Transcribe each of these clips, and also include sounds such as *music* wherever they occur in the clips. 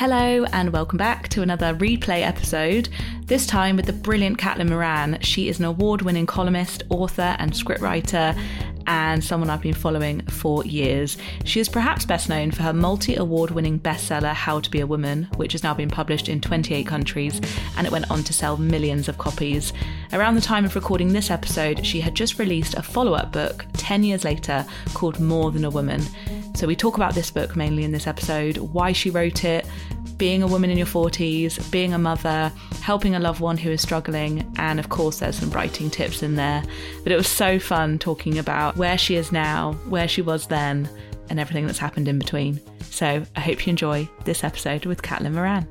Hello, and welcome back to another replay episode. This time with the brilliant Caitlin Moran. She is an award winning columnist, author, and scriptwriter, and someone I've been following for years. She is perhaps best known for her multi award winning bestseller, How to Be a Woman, which has now been published in 28 countries, and it went on to sell millions of copies. Around the time of recording this episode, she had just released a follow up book 10 years later called More Than a Woman. So we talk about this book mainly in this episode, why she wrote it, being a woman in your 40s, being a mother, helping a loved one who is struggling, and of course, there's some writing tips in there. But it was so fun talking about where she is now, where she was then, and everything that's happened in between. So I hope you enjoy this episode with Caitlin Moran.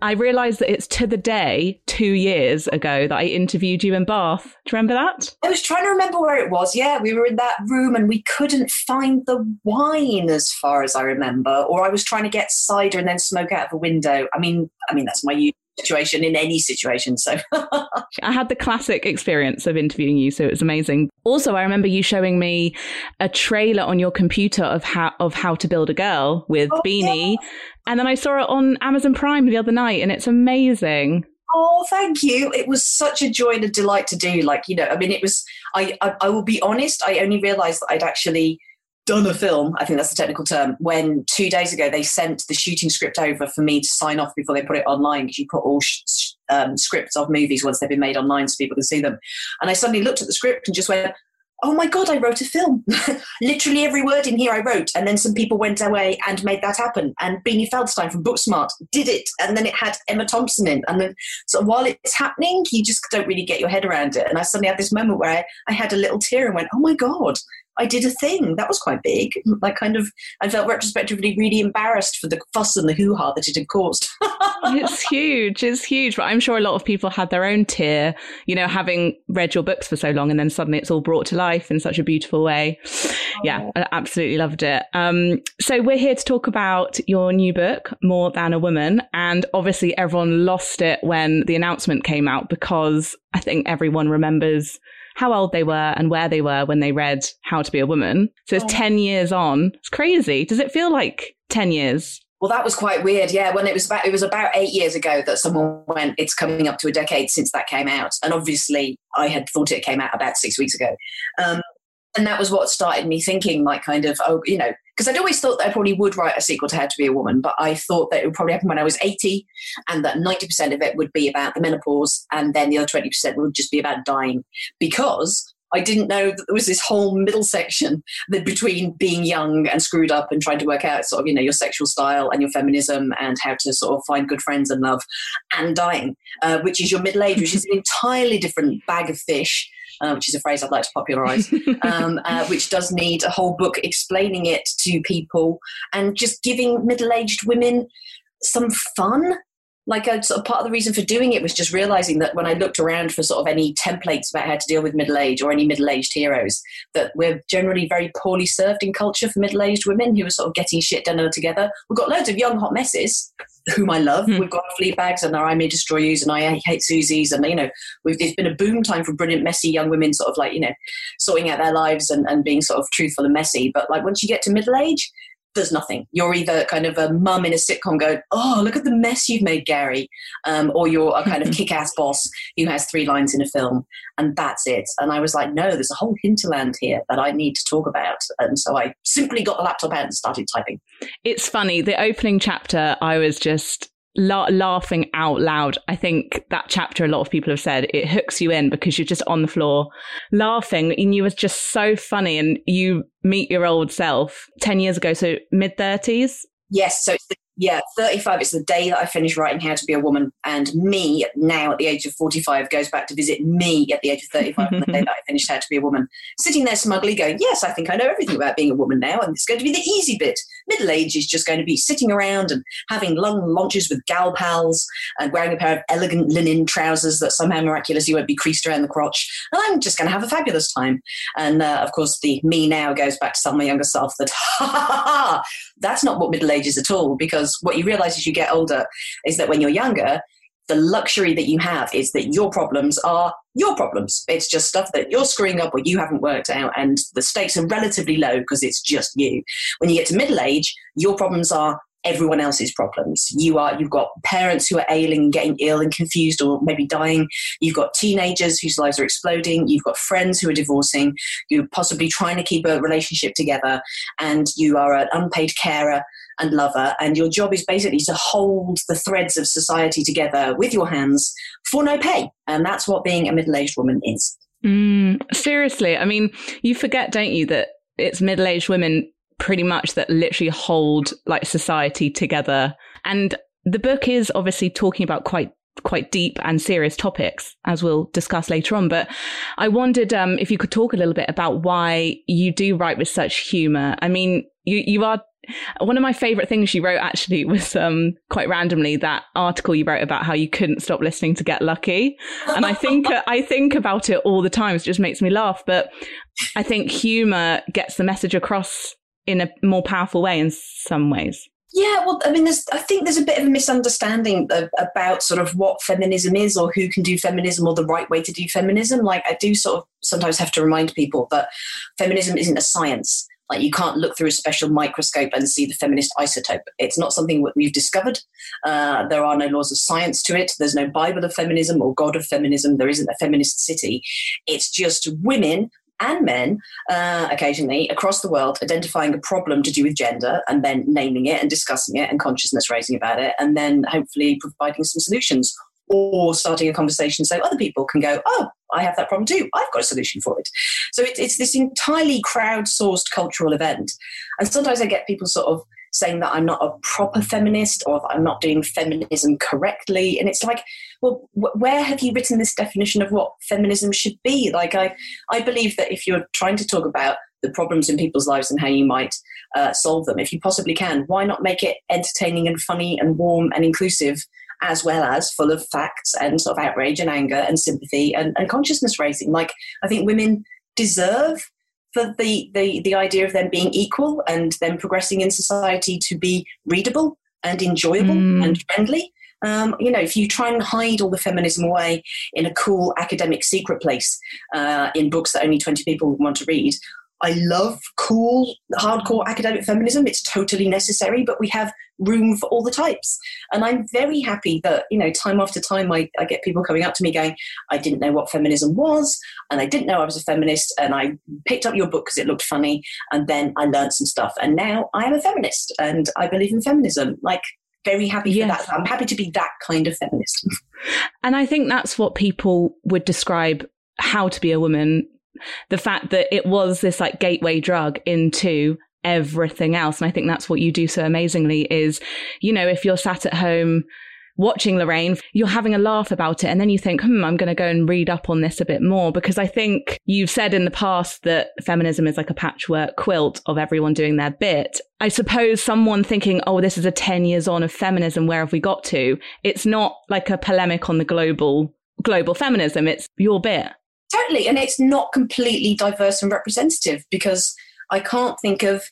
I realised that it's to the day two years ago that I interviewed you in Bath. Do you remember that? I was trying to remember where it was. Yeah, we were in that room and we couldn't find the wine as far as I remember. Or I was trying to get cider and then smoke out of a window. I mean, I mean that's my situation in any situation. So *laughs* I had the classic experience of interviewing you, so it was amazing. Also, I remember you showing me a trailer on your computer of how of how to build a girl with oh, Beanie, yeah. and then I saw it on Amazon Prime the other night, and it's amazing. Oh, thank you. It was such a joy and a delight to do. Like, you know, I mean, it was, I, I, I will be honest, I only realized that I'd actually done a film, I think that's the technical term, when two days ago they sent the shooting script over for me to sign off before they put it online because you put all sh- um, scripts of movies once they've been made online so people can see them. And I suddenly looked at the script and just went, oh my God, I wrote a film. *laughs* Literally every word in here I wrote. And then some people went away and made that happen. And Beanie Feldstein from Booksmart did it. And then it had Emma Thompson in. And then so while it's happening, you just don't really get your head around it. And I suddenly had this moment where I, I had a little tear and went, oh my God, I did a thing. That was quite big. Like, kind of, I felt retrospectively really embarrassed for the fuss and the hoo ha that it had caused. *laughs* it's huge. It's huge. But I'm sure a lot of people had their own tear, you know, having read your books for so long and then suddenly it's all brought to life in such a beautiful way. Yeah, I absolutely loved it. Um, so we're here to talk about your new book, More Than a Woman. And obviously everyone lost it when the announcement came out because I think everyone remembers how old they were and where they were when they read How to Be a Woman. So it's oh. 10 years on. It's crazy. Does it feel like 10 years? Well, that was quite weird. Yeah, when it was about it was about eight years ago that someone went. It's coming up to a decade since that came out, and obviously I had thought it came out about six weeks ago. Um, and that was what started me thinking like kind of oh you know because I'd always thought that I probably would write a sequel to How to Be a Woman, but I thought that it would probably happen when I was 80 and that 90% of it would be about the menopause and then the other 20% would just be about dying because I didn't know that there was this whole middle section that between being young and screwed up and trying to work out sort of, you know, your sexual style and your feminism and how to sort of find good friends and love and dying, uh, which is your middle age, which is an entirely different bag of fish uh, which is a phrase I'd like to popularise, *laughs* um, uh, which does need a whole book explaining it to people and just giving middle aged women some fun. Like a, sort of part of the reason for doing it was just realizing that when I looked around for sort of any templates about how to deal with middle age or any middle aged heroes, that we're generally very poorly served in culture for middle aged women who are sort of getting shit done all together. We've got loads of young hot messes whom I love. Mm. We've got Fleabags and our I May Destroy Yous and I Hate Susies. And, you know, there's been a boom time for brilliant, messy young women sort of like, you know, sorting out their lives and, and being sort of truthful and messy. But like once you get to middle age, there's nothing. You're either kind of a mum in a sitcom going, oh, look at the mess you've made, Gary. Um, or you're a kind of *laughs* kick ass boss who has three lines in a film. And that's it. And I was like, no, there's a whole hinterland here that I need to talk about. And so I simply got the laptop out and started typing. It's funny. The opening chapter, I was just la- laughing out loud. I think that chapter, a lot of people have said, it hooks you in because you're just on the floor laughing and you was just so funny and you meet your old self 10 years ago. So mid 30s. Yes. So it's the yeah, 35 it's the day that I finished writing How to Be a Woman. And me now at the age of 45 goes back to visit me at the age of 35 on the day that I finished How to Be a Woman. Sitting there smugly going, Yes, I think I know everything about being a woman now. And it's going to be the easy bit. Middle age is just going to be sitting around and having long lunches with gal pals and wearing a pair of elegant linen trousers that somehow miraculously won't be creased around the crotch. And I'm just going to have a fabulous time. And uh, of course, the me now goes back to tell my younger self that, *laughs* ha ha ha, that's not what middle age is at all because because what you realize as you get older is that when you're younger, the luxury that you have is that your problems are your problems. It's just stuff that you're screwing up or you haven't worked out, and the stakes are relatively low because it's just you. When you get to middle age, your problems are everyone else's problems. You are you've got parents who are ailing getting ill and confused or maybe dying. You've got teenagers whose lives are exploding. You've got friends who are divorcing. You're possibly trying to keep a relationship together, and you are an unpaid carer and lover, and your job is basically to hold the threads of society together with your hands for no pay. And that's what being a middle aged woman is. Mm, seriously, I mean, you forget, don't you, that it's middle aged women pretty much that literally hold like society together. And the book is obviously talking about quite quite deep and serious topics, as we'll discuss later on. But I wondered um, if you could talk a little bit about why you do write with such humor. I mean, you you are one of my favorite things you wrote actually was um, quite randomly that article you wrote about how you couldn't stop listening to Get Lucky, and I think I think about it all the time. It just makes me laugh. But I think humor gets the message across in a more powerful way in some ways. Yeah, well, I mean, there's, I think there's a bit of a misunderstanding of, about sort of what feminism is or who can do feminism or the right way to do feminism. Like, I do sort of sometimes have to remind people that feminism isn't a science. Like, you can't look through a special microscope and see the feminist isotope. It's not something that we've discovered. Uh, there are no laws of science to it. There's no Bible of feminism or God of feminism. There isn't a feminist city. It's just women and men uh, occasionally across the world identifying a problem to do with gender and then naming it and discussing it and consciousness raising about it and then hopefully providing some solutions or starting a conversation so other people can go oh i have that problem too i've got a solution for it so it, it's this entirely crowdsourced cultural event and sometimes i get people sort of saying that I'm not a proper feminist or that I'm not doing feminism correctly. And it's like, well, where have you written this definition of what feminism should be? Like, I, I believe that if you're trying to talk about the problems in people's lives and how you might uh, solve them, if you possibly can, why not make it entertaining and funny and warm and inclusive? As well as full of facts and sort of outrage and anger and sympathy and, and consciousness raising. Like, I think women deserve for the, the, the idea of them being equal and them progressing in society to be readable and enjoyable mm. and friendly. Um, you know, if you try and hide all the feminism away in a cool academic secret place uh, in books that only 20 people want to read, I love cool, hardcore academic feminism. It's totally necessary, but we have room for all the types. And I'm very happy that, you know, time after time, I, I get people coming up to me going, I didn't know what feminism was, and I didn't know I was a feminist, and I picked up your book because it looked funny, and then I learned some stuff. And now I am a feminist, and I believe in feminism. Like, very happy for yes. that. I'm happy to be that kind of feminist. *laughs* And I think that's what people would describe how to be a woman the fact that it was this like gateway drug into everything else. And I think that's what you do so amazingly is, you know, if you're sat at home watching Lorraine, you're having a laugh about it. And then you think, hmm, I'm going to go and read up on this a bit more because I think you've said in the past that feminism is like a patchwork quilt of everyone doing their bit. I suppose someone thinking, oh, this is a 10 years on of feminism. Where have we got to? It's not like a polemic on the global, global feminism. It's your bit. Totally. And it's not completely diverse and representative because I can't think of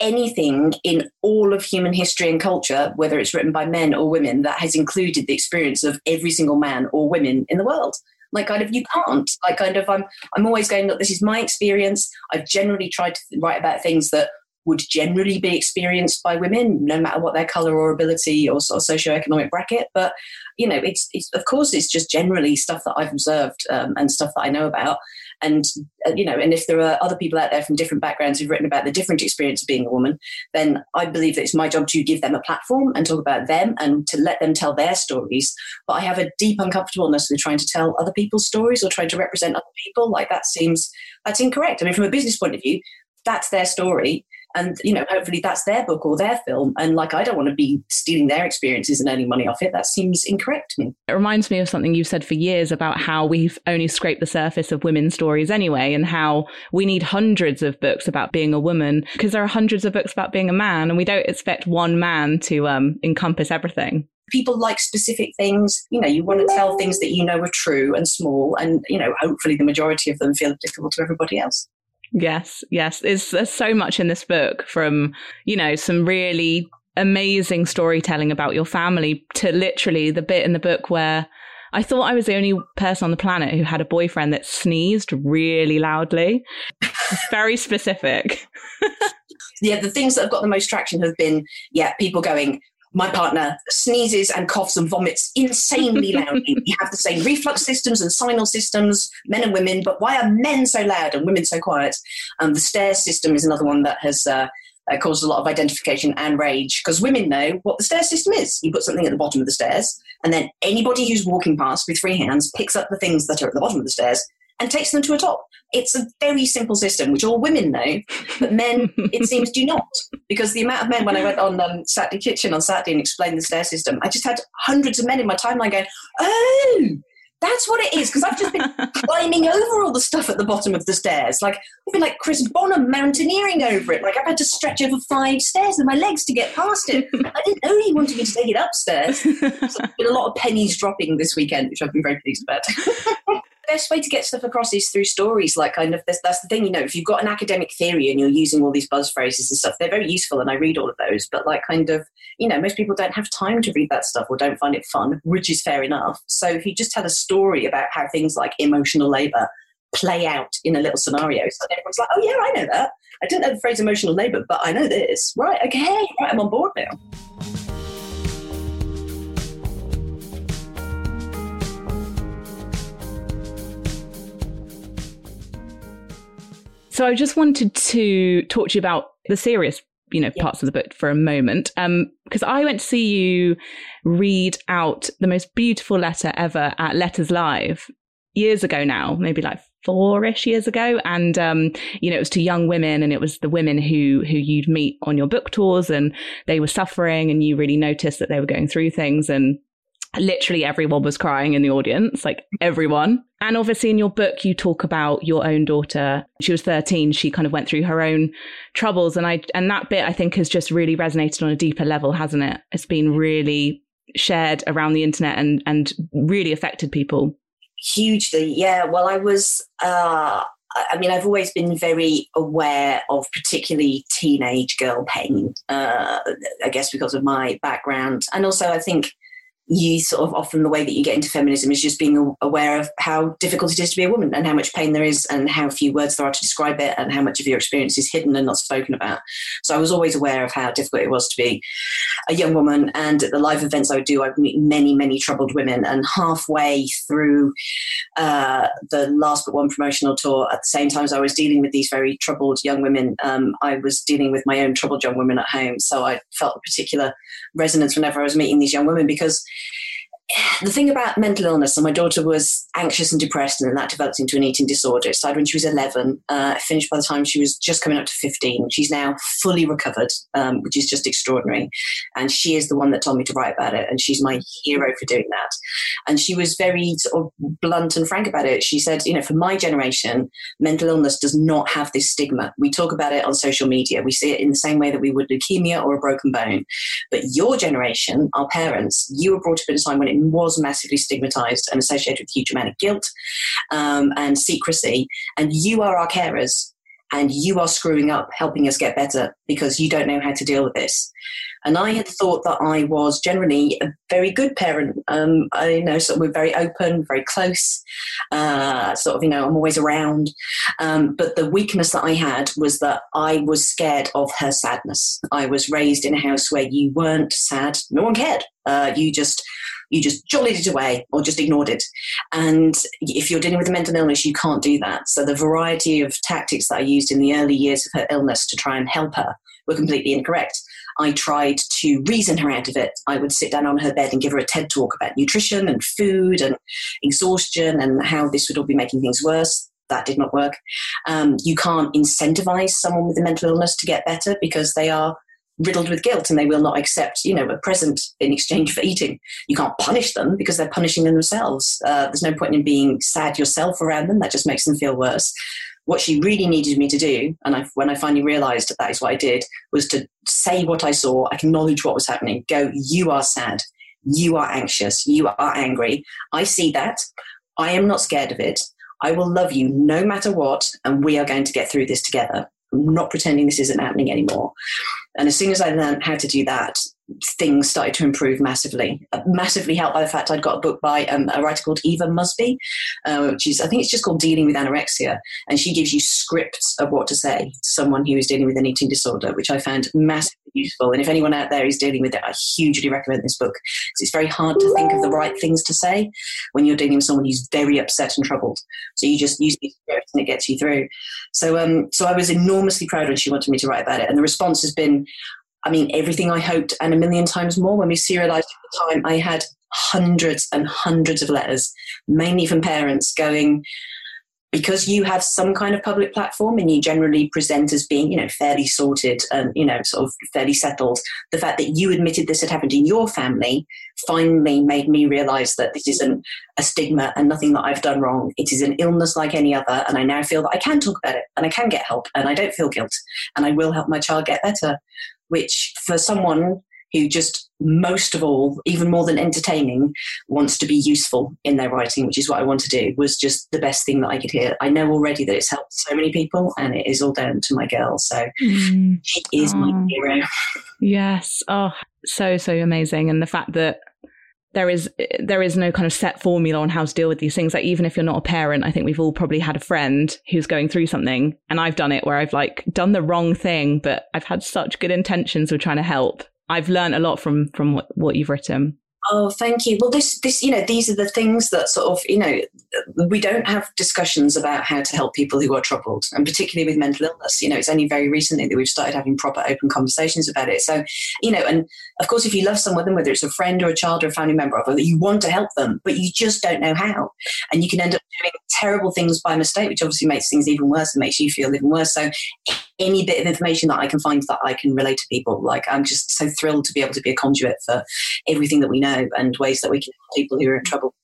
anything in all of human history and culture, whether it's written by men or women, that has included the experience of every single man or women in the world. Like kind of you can't. Like kind of I'm I'm always going, look, this is my experience. I've generally tried to write about things that would generally be experienced by women, no matter what their color or ability or, or socioeconomic bracket. But you know, it's, it's of course it's just generally stuff that I've observed um, and stuff that I know about. And uh, you know, and if there are other people out there from different backgrounds who've written about the different experience of being a woman, then I believe that it's my job to give them a platform and talk about them and to let them tell their stories. But I have a deep uncomfortableness with trying to tell other people's stories or trying to represent other people. Like that seems that's incorrect. I mean, from a business point of view, that's their story and you know hopefully that's their book or their film. And like i don't want to be stealing their experiences and earning money off it. That seems incorrect to me. It reminds me of something you've said for years about how we've only scraped the surface of women's stories anyway and how we need hundreds of books about being a woman because there are hundreds of books about being a man and we don't expect one man to um, encompass everything. People like specific things. You know you want to tell things that you know are true and small and you know hopefully the majority of them feel applicable to everybody else Yes, yes. There's, there's so much in this book from, you know, some really amazing storytelling about your family to literally the bit in the book where I thought I was the only person on the planet who had a boyfriend that sneezed really loudly. *laughs* Very specific. yeah, the things that have got the most traction have been, yeah, people going, my partner sneezes and coughs and vomits insanely loudly. we have the same reflux systems and sinus systems, men and women, but why are men so loud and women so quiet? Um, the stairs system is another one that has uh, caused a lot of identification and rage because women know what the stair system is. You put something at the bottom of the stairs, and then anybody who's walking past with free hands picks up the things that are at the bottom of the stairs and takes them to a top. It's a very simple system, which all women know, but men, it *laughs* seems, do not. Because the amount of men, when I went on um, Saturday Kitchen on Saturday and explained the stair system, I just had hundreds of men in my timeline going, oh, that's what it is. Because I've just been *laughs* climbing over all the stuff at the bottom of the stairs. Like, I've been like Chris Bonington mountaineering over it. Like, I've had to stretch over five stairs with my legs to get past it. I didn't know he wanted me to take it upstairs. So there's been a lot of pennies dropping this weekend, which I've been very pleased about. *laughs* best way to get stuff across is through stories. Like, kind of, that's, that's the thing, you know, if you've got an academic theory and you're using all these buzz phrases and stuff, they're very useful and I read all of those. But, like, kind of, you know, most people don't have time to read that stuff or don't find it fun, which is fair enough. So, if you just tell a story about how things like emotional labor play out in a little scenario, so everyone's like, oh, yeah, I know that. I didn't know the phrase emotional labor, but I know this. Right, okay, right, I'm on board now. So I just wanted to talk to you about the serious, you know, yeah. parts of the book for a moment. Um, because I went to see you read out the most beautiful letter ever at Letters Live years ago now, maybe like four-ish years ago. And um, you know, it was to young women and it was the women who who you'd meet on your book tours and they were suffering and you really noticed that they were going through things and literally everyone was crying in the audience, like everyone. And obviously, in your book, you talk about your own daughter. She was 13. She kind of went through her own troubles. And I, and that bit I think has just really resonated on a deeper level, hasn't it? It's been really shared around the internet and, and really affected people. Hugely. Yeah. Well, I was, uh, I mean, I've always been very aware of particularly teenage girl pain, uh, I guess because of my background. And also, I think you sort of often the way that you get into feminism is just being aware of how difficult it is to be a woman and how much pain there is and how few words there are to describe it and how much of your experience is hidden and not spoken about. So I was always aware of how difficult it was to be a young woman. And at the live events I would do, I would meet many, many troubled women. And halfway through uh, the last but one promotional tour, at the same time as I was dealing with these very troubled young women, um, I was dealing with my own troubled young women at home. So I felt a particular resonance whenever I was meeting these young women because the thing about mental illness, and my daughter was anxious and depressed, and then that developed into an eating disorder. It started when she was 11, uh, finished by the time she was just coming up to 15. She's now fully recovered, um, which is just extraordinary. And she is the one that told me to write about it, and she's my hero for doing that. And she was very sort of blunt and frank about it. She said, you know, for my generation, mental illness does not have this stigma. We talk about it on social media, we see it in the same way that we would leukemia or a broken bone. But your generation, our parents, you were brought up at a time when it was massively stigmatized and associated with a huge amount of guilt um, and secrecy. And you are our carers and you are screwing up helping us get better because you don't know how to deal with this. And I had thought that I was generally a very good parent. Um, I know sort of we're very open, very close, uh, sort of, you know, I'm always around. Um, but the weakness that I had was that I was scared of her sadness. I was raised in a house where you weren't sad, no one cared. Uh, you just you just jollied it away or just ignored it. And if you're dealing with a mental illness, you can't do that. So the variety of tactics that I used in the early years of her illness to try and help her were completely incorrect. I tried to reason her out of it. I would sit down on her bed and give her a TED talk about nutrition and food and exhaustion and how this would all be making things worse. That did not work. Um, you can't incentivize someone with a mental illness to get better because they are riddled with guilt and they will not accept you know a present in exchange for eating. You can't punish them because they're punishing themselves. Uh, there's no point in being sad yourself around them. That just makes them feel worse. What she really needed me to do and I, when i finally realized that, that is what i did was to say what i saw acknowledge what was happening go you are sad. You are anxious. You are angry. I see that. I am not scared of it. I will love you no matter what and we are going to get through this together I'm not pretending this isn't happening anymore. And as soon as I learned how to do that, things started to improve massively. Massively helped by the fact I'd got a book by um, a writer called Eva Musby, uh, which is, I think it's just called Dealing with Anorexia. And she gives you scripts of what to say to someone who is dealing with an eating disorder, which I found massively useful. And if anyone out there is dealing with it, I hugely recommend this book because it's very hard to think of the right things to say when you're dealing with someone who's very upset and troubled. So you just use these scripts and it gets you through. So, um, so I was enormously proud when she wanted me to write about it. And the response has been, I mean, everything I hoped and a million times more. When we serialized at the time, I had hundreds and hundreds of letters, mainly from parents going, because you have some kind of public platform and you generally present as being, you know, fairly sorted and, you know, sort of fairly settled, the fact that you admitted this had happened in your family finally made me realize that this isn't a stigma and nothing that I've done wrong. It is an illness like any other. And I now feel that I can talk about it and I can get help and I don't feel guilt and I will help my child get better which for someone who just most of all, even more than entertaining, wants to be useful in their writing, which is what I want to do, was just the best thing that I could hear. I know already that it's helped so many people, and it is all down to my girl. So mm. she is oh. my hero. Yes. Oh, so, so amazing. And the fact that there is there is no kind of set formula on how to deal with these things. Like even if you're not a parent i think we've all probably had a friend who's going through something and i've done it where i've like done the wrong thing but i've had such good intentions with trying to help. I've learned a lot from from what, what you've written Oh, thank you. Well, this, this, you know, these are the things that sort of, you know, we don't have discussions about how to help people who are troubled, and particularly with mental illness. You know, it's only very recently that we've started having proper open conversations about it. So, you know, and of course, if you love someone, whether it's a friend or a child or a family member of you want to help them, but you just don't know how, and you can end up doing terrible things by mistake, which obviously makes things even worse and makes you feel even worse. So, any bit of information that I can find that I can relate to people, like I'm just so thrilled to be able to be a conduit for everything that we know and ways that we can help people who are in trouble.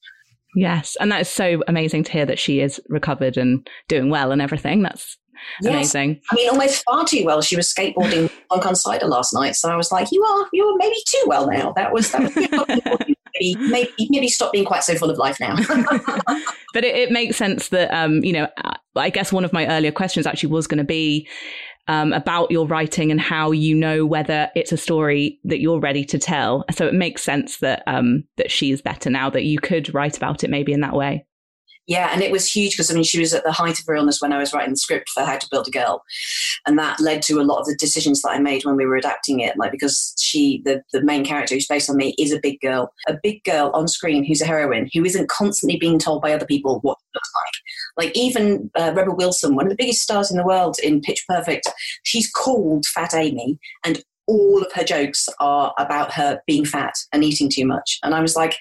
Yes, and that is so amazing to hear that she is recovered and doing well and everything. That's yes. amazing. I mean, almost far too well. She was skateboarding *laughs* on cider last night, so I was like, "You are, you are maybe too well now." That was that was. *laughs* maybe, maybe, maybe stop being quite so full of life now. *laughs* but it, it, makes sense that, um, you know, I guess one of my earlier questions actually was going to be um, about your writing and how you know whether it's a story that you're ready to tell. So it makes sense that um, that she is better now. That you could write about it maybe in that way. Yeah, and it was huge because I mean, she was at the height of her illness when I was writing the script for How to Build a Girl, and that led to a lot of the decisions that I made when we were adapting it. Like because she, the the main character who's based on me, is a big girl, a big girl on screen who's a heroine who isn't constantly being told by other people what it looks like. Like even uh, Rebel Wilson, one of the biggest stars in the world in Pitch Perfect, she's called Fat Amy, and all of her jokes are about her being fat and eating too much. And I was like,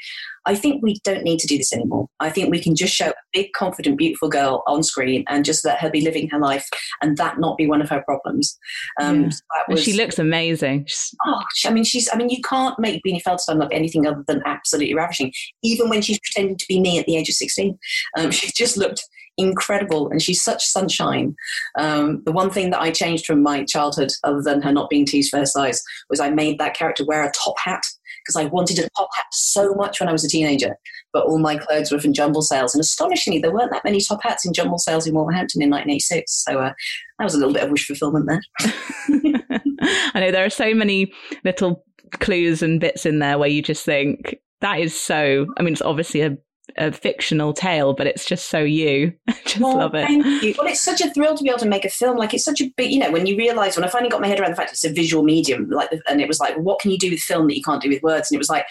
I think we don't need to do this anymore. I think we can just show a big, confident, beautiful girl on screen and just let her be living her life and that not be one of her problems. Um, yeah. so was, she looks amazing. Oh, I mean, she's, I mean, you can't make Beanie Feldstein look anything other than absolutely ravishing, even when she's pretending to be me at the age of 16. Um, *laughs* she just looked incredible and she's such sunshine. Um, the one thing that I changed from my childhood, other than her not being teased for her size, was I made that character wear a top hat because I wanted a top hat so much when I was a teenager. But all my clothes were from jumble sales, and astonishingly, there weren't that many top hats in jumble sales in Wolverhampton in 1986. So uh, that was a little bit of wish fulfillment there. *laughs* *laughs* I know there are so many little clues and bits in there where you just think that is so. I mean, it's obviously a a fictional tale, but it's just so you. *laughs* just well, love it. Thank you. Well, it's such a thrill to be able to make a film. Like it's such a big, you know, when you realize when I finally got my head around the fact it's a visual medium, like, and it was like, what can you do with film that you can't do with words? And it was like,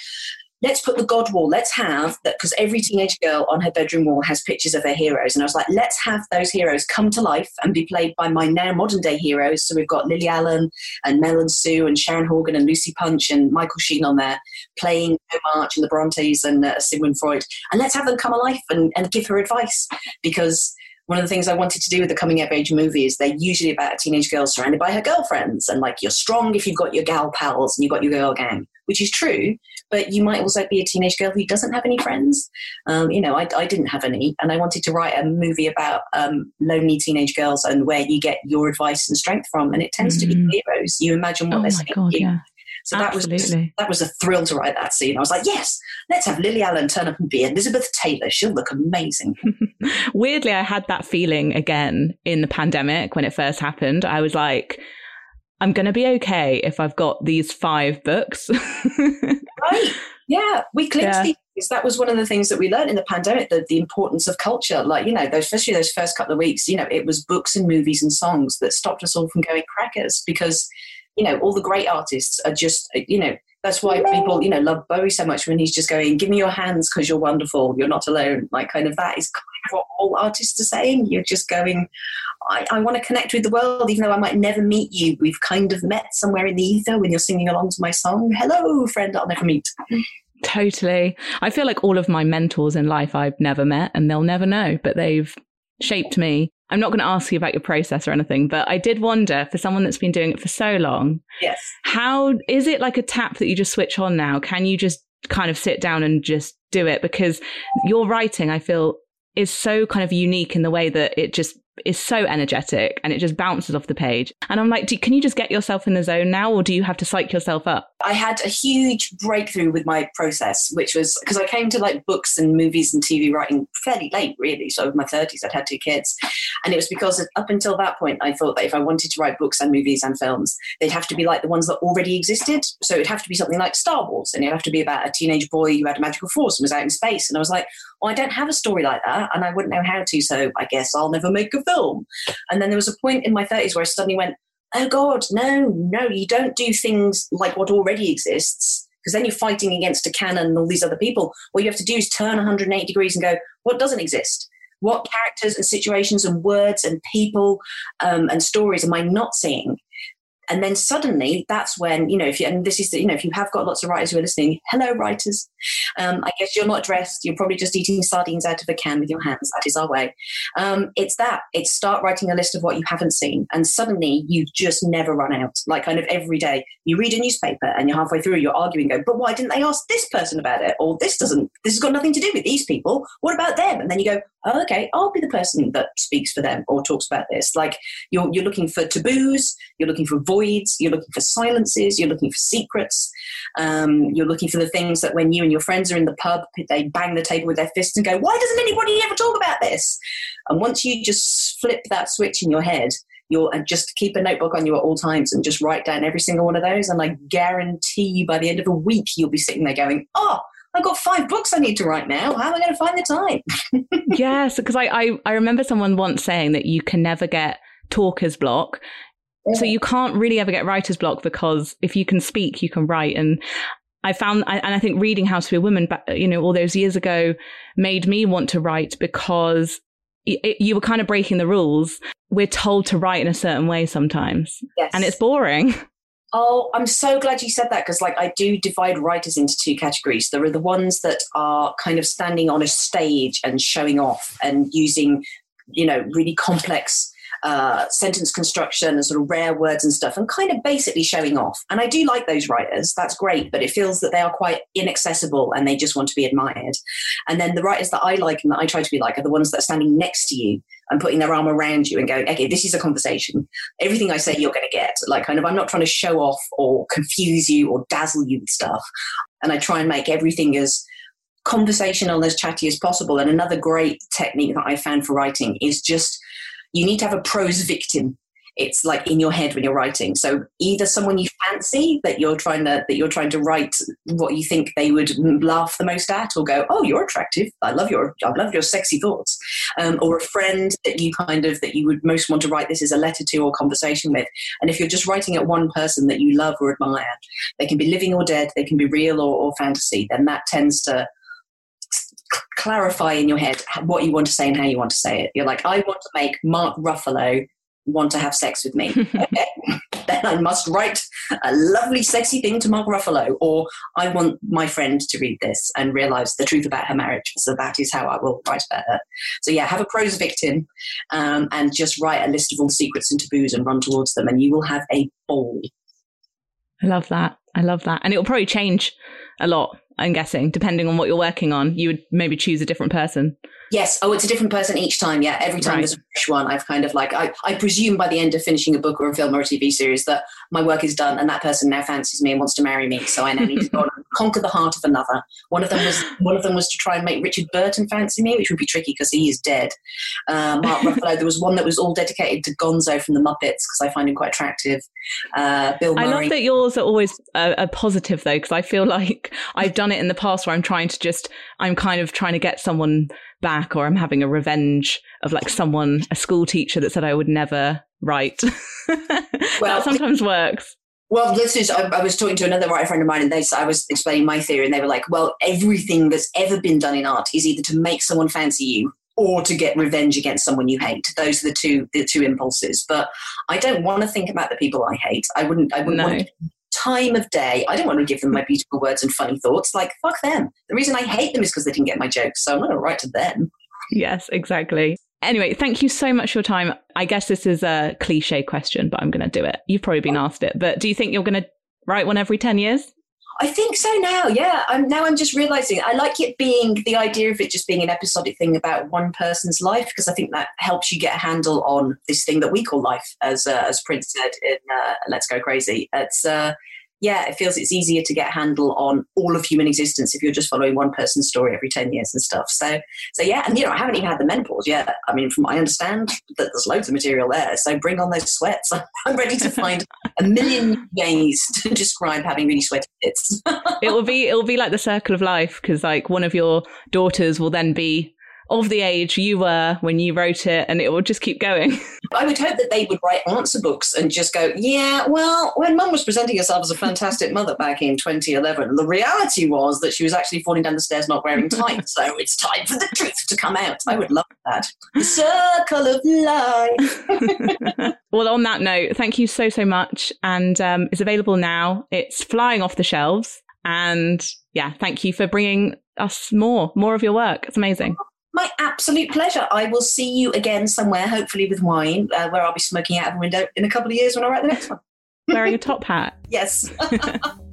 let's put the God wall. Let's have that because every teenage girl on her bedroom wall has pictures of her heroes. And I was like, let's have those heroes come to life and be played by my now modern day heroes. So we've got Lily Allen and Mel and Sue and Sharon Horgan and Lucy Punch and Michael Sheen on there playing March and the Brontes and uh, Sigmund Freud. And let's have them come alive and, and give her advice because one of the things I wanted to do with the coming of age movie is they're usually about a teenage girl surrounded by her girlfriends and like you're strong if you've got your gal pals and you've got your girl gang, which is true, but you might also be a teenage girl who doesn't have any friends. Um, you know, I, I, didn't have any, and I wanted to write a movie about um, lonely teenage girls and where you get your advice and strength from, and it tends mm-hmm. to be mm. heroes. You imagine what oh they're saying God. Yeah. So Absolutely. that was that was a thrill to write that scene. I was like, yes, let's have Lily Allen turn up and be Elizabeth Taylor. She'll look amazing. *laughs* Weirdly, I had that feeling again in the pandemic when it first happened. I was like, I'm going to be okay if I've got these five books. *laughs* right. Yeah. We clicked yeah. these. That was one of the things that we learned in the pandemic, the, the importance of culture. Like, you know, those, especially those first couple of weeks, you know, it was books and movies and songs that stopped us all from going crackers because, you know, all the great artists are just, you know, that's why people, you know, love Bowie so much when he's just going, "Give me your hands because you're wonderful. You're not alone." Like, kind of that is kind of what all artists are saying. You're just going, "I, I want to connect with the world, even though I might never meet you. We've kind of met somewhere in the ether when you're singing along to my song. Hello, friend, I'll never meet." Totally. I feel like all of my mentors in life I've never met, and they'll never know, but they've shaped me I'm not going to ask you about your process or anything, but I did wonder for someone that's been doing it for so long. Yes. How is it like a tap that you just switch on now? Can you just kind of sit down and just do it? Because your writing, I feel, is so kind of unique in the way that it just is so energetic and it just bounces off the page. And I'm like, can you just get yourself in the zone now or do you have to psych yourself up? I had a huge breakthrough with my process, which was because I came to like books and movies and TV writing fairly late, really. So in my 30s, I'd had two kids. And it was because up until that point, I thought that if I wanted to write books and movies and films, they'd have to be like the ones that already existed. So it'd have to be something like Star Wars and it'd have to be about a teenage boy who had a magical force and was out in space. And I was like, well, I don't have a story like that and I wouldn't know how to. So I guess I'll never make a film. And then there was a point in my 30s where I suddenly went, oh God, no, no, you don't do things like what already exists. Because then you're fighting against a canon and all these other people. What you have to do is turn 180 degrees and go, what doesn't exist? What characters and situations and words and people um, and stories am I not seeing? And then suddenly that's when you know if you and this is the, you know if you have got lots of writers who are listening hello writers. Um, i guess you're not dressed. You're probably just eating sardines out of a can with your hands. That is our way. Um, it's that. It's start writing a list of what you haven't seen and suddenly you just never run out. Like kind of every day you read a newspaper and you're halfway through you're arguing go but why didn't they ask this person about it? Or this doesn't this has got nothing to do with these people. What about them? And then you go oh, okay i'll be the person that speaks for them or talks about this. Like you're, you're looking for taboos. You're looking for voice voids, you're looking for silences, you're looking for secrets, um, you're looking for the things that when you and your friends are in the pub, they bang the table with their fists and go, Why doesn't anybody ever talk about this? And once you just flip that switch in your head, you'll and just keep a notebook on you at all times and just write down every single one of those. And I guarantee you by the end of a week, you'll be sitting there going, Oh, I've got five books I need to write now. How am I going to find the time? *laughs* yes, because I, I, I remember someone once saying that you can never get talker's block so you can't really ever get writer's block because if you can speak, you can write. And I found, and I think reading How to Be a Woman, you know, all those years ago made me want to write because you were kind of breaking the rules. We're told to write in a certain way sometimes. Yes. And it's boring. Oh, I'm so glad you said that because, like, I do divide writers into two categories. There are the ones that are kind of standing on a stage and showing off and using, you know, really complex uh, sentence construction and sort of rare words and stuff, and kind of basically showing off. And I do like those writers, that's great, but it feels that they are quite inaccessible and they just want to be admired. And then the writers that I like and that I try to be like are the ones that are standing next to you and putting their arm around you and going, okay, this is a conversation. Everything I say, you're going to get. Like, kind of, I'm not trying to show off or confuse you or dazzle you with stuff. And I try and make everything as conversational as chatty as possible. And another great technique that I found for writing is just you need to have a prose victim. It's like in your head when you're writing. So either someone you fancy that you're trying to that you're trying to write what you think they would laugh the most at or go oh you're attractive. I love your i love your sexy thoughts. Um, or a friend that you kind of that you would most want to write this as a letter to or conversation with. And if you're just writing at one person that you love or admire they can be living or dead they can be real or, or fantasy then that tends to clarify in your head what you want to say and how you want to say it. You're like, I want to make Mark Ruffalo want to have sex with me. *laughs* Okay. then I must write a lovely, sexy thing to Mark Ruffalo, or I want my friend to read this and realize the truth about her marriage. So that is how I will write about her. So, yeah, have a prose victim um, and just write a list of all secrets and taboos and run towards them, and you will have a ball. I love that. I love that. And it will probably change a lot I'm guessing, depending on what you're working on, you would maybe choose a different person. Yes. Oh, it's a different person each time. Yeah. Every time right. there's a fresh one, I've kind of like, I, I presume by the end of finishing a book or a film or a TV series that my work is done and that person now fancies me and wants to marry me. So I now need to go *laughs* conquer the heart of another. One of them was *laughs* one of them was to try and make Richard Burton fancy me, which would be tricky because he is dead. Uh, Mark Ruffalo. There was one that was all dedicated to Gonzo from the Muppets because I find him quite attractive. Uh, Bill Murray. I love that yours are always a, a positive though, because I feel like I've done it in the past where I'm trying to just I'm kind of trying to get someone back or I'm having a revenge of like someone, a school teacher that said I would never write. *laughs* well, that sometimes works. Well, this is, I, I, was talking to another writer friend of mine and they, I was explaining my theory and they were like, well, everything that's ever been done in art is either to make someone fancy you or to get revenge against someone you hate. Those are the two, the two impulses. But I don't want to think about the people I hate. I wouldn't, I wouldn't no. want time of day. I don't want to give them my beautiful words and funny thoughts. Like, fuck them. The reason I hate them is because they didn't get my jokes. So I'm going to write to them. Yes, exactly. Anyway, thank you so much for your time. I guess this is a cliche question, but I'm going to do it. You've probably been asked it, but do you think you're going to write one every 10 years? I think so now. Yeah, I'm now. I'm just realizing I like it being the idea of it just being an episodic thing about one person's life because I think that helps you get a handle on this thing that we call life, as uh, as Prince said in uh, "Let's Go Crazy." It's uh, yeah, it feels it's easier to get a handle on all of human existence if you're just following one person's story every 10 years and stuff. So, so yeah, and you know, I haven't even had the menopause yet. I mean, from I understand, that there's loads of material there. So bring on those sweats. *laughs* I'm ready to find a million ways to describe having really sweaty tits. *laughs* it will be, it will be like the circle of life because like one of your daughters will then be of the age you were when you wrote it, and it will just keep going. *laughs* I would hope that they would write answer books and just go, yeah, well, when mum was presenting herself as a fantastic mother back in 2011, the reality was that she was actually falling down the stairs not wearing tights. so it's time for the truth to come out. I would love that. The circle of life. *laughs* *laughs* well, on that note, thank you so, so much. And um, it's available now. It's flying off the shelves. And yeah, thank you for bringing us more, more of your work. It's amazing. My absolute pleasure. I will see you again somewhere, hopefully with wine, uh, where I'll be smoking out of a window in a couple of years when I write the next one. Wearing a top hat. *laughs* yes. *laughs*